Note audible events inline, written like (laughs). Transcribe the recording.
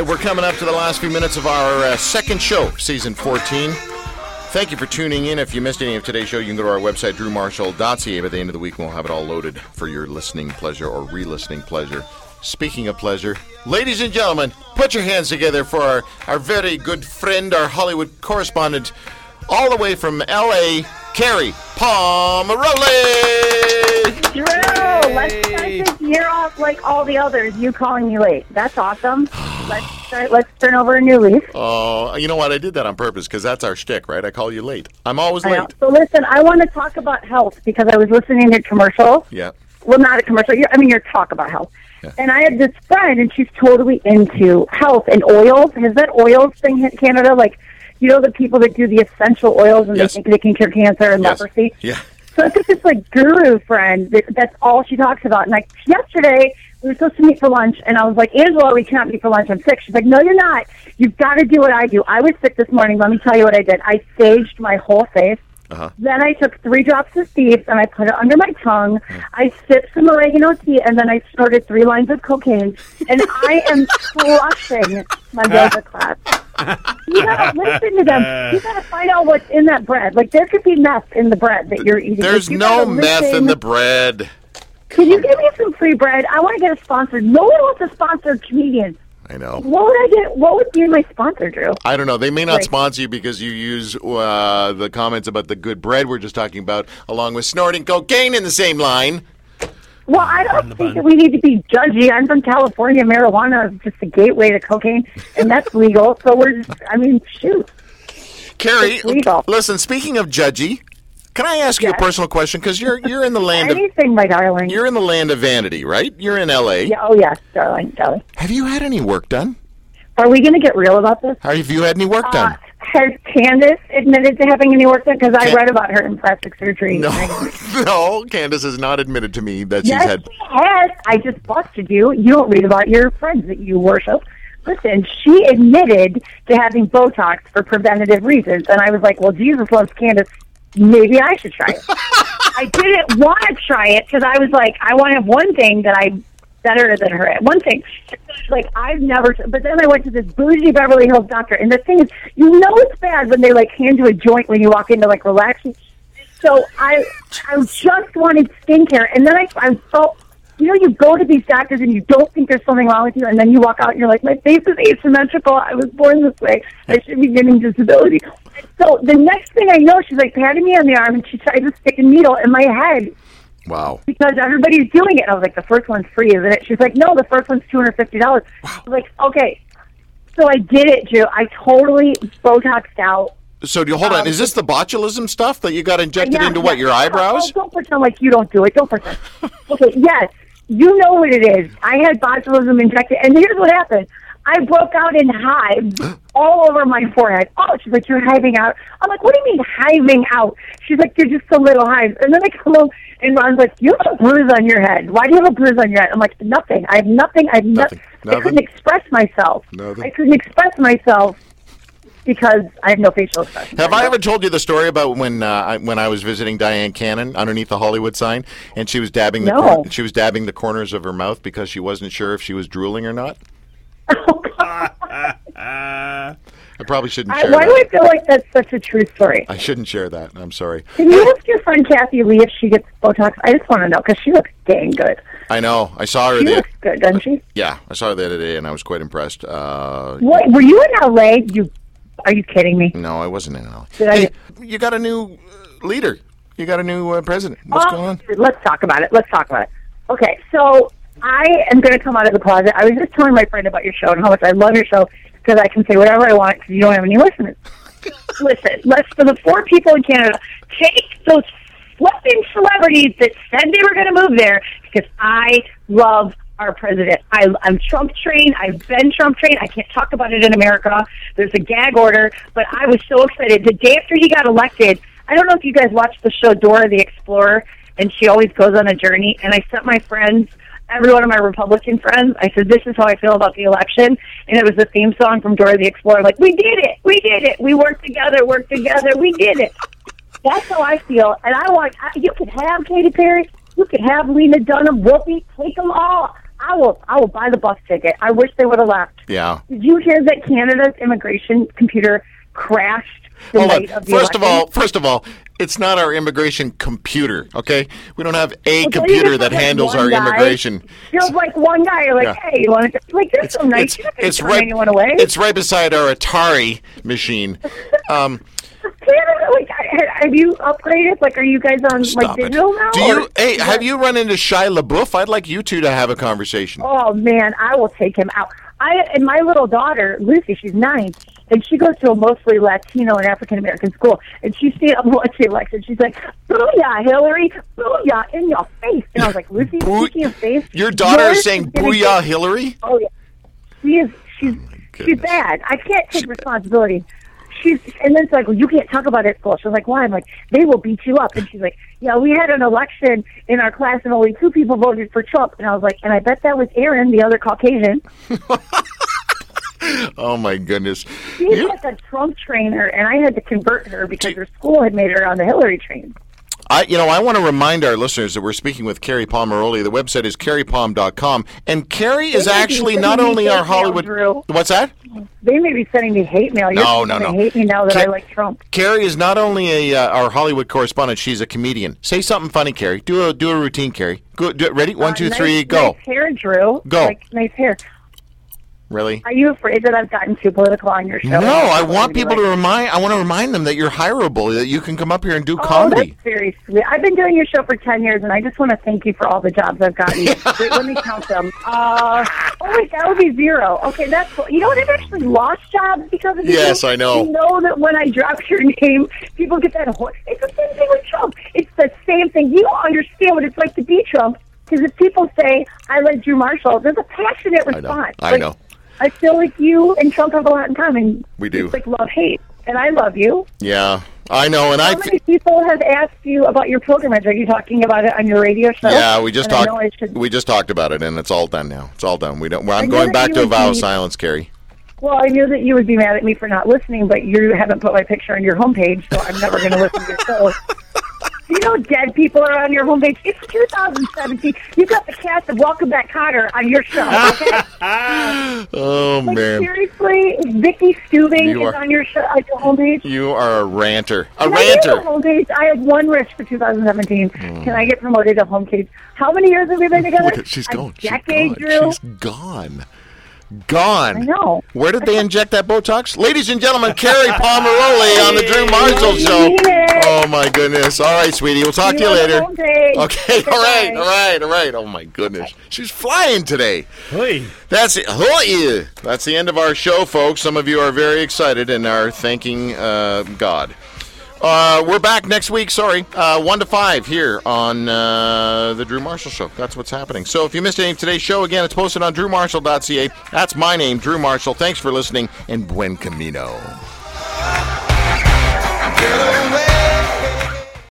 right, we're coming up to the last few minutes of our uh, second show, season 14. Thank you for tuning in. If you missed any of today's show, you can go to our website, drewmarshall.ca. By the end of the week, we'll have it all loaded for your listening pleasure or re listening pleasure. Speaking of pleasure, ladies and gentlemen, put your hands together for our, our very good friend, our Hollywood correspondent, all the way from LA, Kerri Pomarolli. Drew, let's start this year off like all the others. You calling me late. That's awesome. Let's start. Let's turn over a new leaf. Oh, you know what? I did that on purpose because that's our shtick, right? I call you late. I'm always late. So listen, I want to talk about health because I was listening to a commercial. Yeah. Well, not a commercial. I mean, your talk about health. Yeah. And I have this friend, and she's totally into health and oils. Has that oils thing in Canada? Like, you know, the people that do the essential oils and Yes. they think they can cure cancer and Yes. leprosy. Yeah. So I it's this like guru friend that that's all she talks about. And like yesterday, we were supposed to meet for lunch, and I was like, Angela, we cannot meet for lunch. I'm sick. She's like, No, you're not. You've got to do what I do. I was sick this morning. Let me tell you what I did. I staged my whole face. Uh-huh. Then I took three drops of Steve's and I put it under my tongue. I sipped some oregano tea and then I snorted three lines of cocaine. And I am crushing my yoga class. You gotta listen to them. You gotta find out what's in that bread. Like there could be meth in the bread that you're eating. There's no meth in the bread. Can you give me some free bread? I want to get a sponsor. No one wants a sponsored comedian. I know. What would I get? What would be my sponsor, Drew? I don't know. They may not Right. sponsor you because you use uh, the comments about the good bread we're just talking about, along with snorting cocaine in the same line. Well, I don't think that we need to be judgy. I'm from California. Marijuana is just a gateway to cocaine, and that's legal. So we're just, I mean, shoot. Kerri, listen. Speaking of judgy, can I ask you a personal question? Because you're you're in the (laughs) land of Anything, my darling. you're in the land of vanity, right? You're in L.A. Yeah, oh, yes, darling, darling. Have you had any work done? Are we going to get real about this? Have you had any work Uh, done? has Candace admitted to having any work done? Because I read about her in plastic surgery. No, (laughs) no. Candace has not admitted to me that she's Yes, had. she has. I just busted you. You don't read about your friends that you worship. Listen, she admitted to having Botox for preventative reasons, and I was like, "Well, Jesus loves Candace. Maybe I should try it." (laughs) I didn't want to try it because I was like, "I want to have one thing that I'm better than her at. One thing, like I've never." But then I went to this bougie Beverly Hills doctor, and the thing is, you know, it's bad when they like hand you a joint when you walk into like relaxing. So I, I just wanted skincare, and then I, I felt, you know, you go to these doctors and you don't think there's something wrong with you, and then you walk out and you're like, my face is asymmetrical. I was born this way. I should be getting disability. So the next thing I know, she's like patting me on the arm, and she tried to stick a needle in my head Wow. because everybody's doing it. And I was like, the first one's free, isn't it? She's like, no, the first one's two hundred fifty dollars. I was like, okay. So I did it, Drew. I totally Botoxed out. So do you hold on? Is this the botulism stuff that you got injected Um, Yeah, into what yeah. your eyebrows? Oh, don't pretend like you don't do it. Don't pretend. (laughs) okay, yes, you know what it is. I had botulism injected, and here's what happened. I broke out in hives (gasps) all over my forehead. Oh, she's like, you're hiving out. I'm like, what do you mean hiving out? She's like, they're just a little hives. And then I come home, and Ron's like, you have a bruise on your head. Why do you have a bruise on your head? I'm like, nothing. I have nothing. I have Nothing. nothing. I couldn't express myself. Nothing. I couldn't express myself because I have no facial expression. Have I ever told you the story about when uh, I, when I was visiting Dyan Cannon underneath the Hollywood sign, and she was dabbing the No. cor- she was dabbing the corners of her mouth because she wasn't sure if she was drooling or not? Oh, (laughs) I probably shouldn't I, why do I feel like that's such a true story? I shouldn't share that. I'm sorry. Can you ask your friend Kathie Lee if she gets Botox? I just want to know because she looks dang good. I know. I saw her She the looks good, doesn't she? yeah. I saw her the other day, and I was quite impressed. Uh, What were you in LA? You are you kidding me? no, I wasn't in LA. Did I- Hey, you got a new uh, leader. You got a new uh, president. What's Oh, going on? Let's talk about it. Let's talk about it. Okay, so I am going to come out of the closet. I was just telling my friend about your show and how much I love your show because I can say whatever I want because you don't have any listeners. (laughs) Listen, let's for the four people in Canada, take those flipping celebrities that said they were going to move there because I love our president. I, I'm Trump trained. I've been Trump trained. I can't talk about it in America. There's a gag order, but I was so excited. The day after he got elected, I don't know if you guys watched the show Dora the Explorer, and she always goes on a journey. And I sent my friends, every one of my Republican friends, I said, "This is how I feel about the election." And it was the theme song from Dora the Explorer, like, "We did it, we did it, we worked together, worked together, we did it." That's how I feel, and I want I, you could have Katy Perry, you could have Lena Dunham, Whoopi, take them all. I will I will buy the bus ticket. I wish they would have left. Yeah. Did you hear that Canada's immigration computer crashed the Hold on. of the First of all, first of all, it's not our immigration computer. Okay, we don't have a Well, computer that like, handles our guy? immigration. Feels like one guy. You're like, Yeah. hey, you want to like? You're so nice. It's, You're not it's right. anyone away. It's right beside our Atari machine. Um, Canada, like, have you upgraded? Like, are you guys on stop like it. digital now? Do you? or- Hey, have you run into Shia LaBeouf? I'd like you two to have a conversation. Oh man, I will take him out. I and my little daughter Lucy, she's nine, and she goes to a mostly Latino and African American school, and she's she sees what's the election. She's like, "Booyah, Hillary! Booyah in your face!" And I was like, "Lucy, Boo- speaking of face, Your daughter is saying "Booyah, Hillary." Oh yeah, she is. She's oh, she's bad. I can't take responsibility. She's and then it's like, well, you can't talk about it at school. She's like, why? I'm like, they will beat you up. And she's like, yeah, we had an election in our class and only two people voted for Trump. And I was like, and I bet that was Aaron, the other Caucasian. (laughs) Oh my goodness. She's You- like a Trump trainer, and I had to convert her because her school had made her on the Hillary train. I, you know, I want to remind our listeners that we're speaking with Kerri Pomarolli. The website is carriepalm.com. And Kerri is They may be actually not only our Hollywood. What's that? They may be sending me hate mail. You're No, no, no. hate me now that I like Trump. Kerri is not only a uh, our Hollywood correspondent; she's a comedian. Say something funny, Kerri. Do a do a routine, Kerri. Go. Do, ready? One, Uh, two, nice- three, go. Nice hair, Drew. Go. Like nice hair. Really? Are you afraid that I've gotten too political on your show? No, I want people like- to remind. I want to remind them that you're hireable. That you can come up here and do Oh, comedy. that's very sweet. I've been doing your show for 10 years, and I just want to thank you for all the jobs I've gotten. (laughs) Wait, let me count them. Uh, oh, wait, that would be zero. Okay, that's cool. You know what? I've actually lost jobs because of you. Yes, I know. You know that when I drop your name, people get that. Whole, it's the same thing with Trump. It's the same thing. You don't understand what it's like to be Trump. Because if people say, I like Drew Marshall, there's a passionate I know. response. I Like, know. I feel like you and Trump have a lot in common. We do. It's like love hate. And I love you. Yeah, I know. And I. How many people have asked you about your pilgrimage? Are you talking about it on your radio show? Yeah, we just And talked. should- We just talked about it, and it's all done now. It's all done. We don't. I'm going back to a vow of silence, Kerri. Well, I knew that you would be mad at me for not listening, but you haven't put my picture on your homepage, so I'm never going to listen to your show. (laughs) You know, dead people are on your homepage. It's 2017. You've got the cast of Welcome Back, Kotter on your show. Okay? (laughs) Oh like man, seriously, Vicki Stubing You is are- on your show, on your homepage. you are a ranter. A Can I get ranter. a homepage? I have one wish for 2017. Hmm. Can I get promoted to homepage? How many years have we been together? Look at- she's a gone. She's decade, gone. Drew. She's gone. Gone. I know. Where did they inject that Botox? Ladies and gentlemen, (laughs) Kerri Pomarolli on the Drew Marshall Show. Oh my goodness. All right, sweetie. We'll talk to you You on the later. Okay. All right. All right. All right. Oh my goodness. She's flying today. Hey. That's it. Hoi! That's the end of our show, folks. Some of you are very excited and are thanking uh, God. Uh, we're back next week. Sorry, uh, one to five here on uh, the Drew Marshall Show. That's what's happening. So if you missed any of today's show, again, it's posted on DrewMarshall.ca. That's my name, Drew Marshall. Thanks for listening, and buen camino.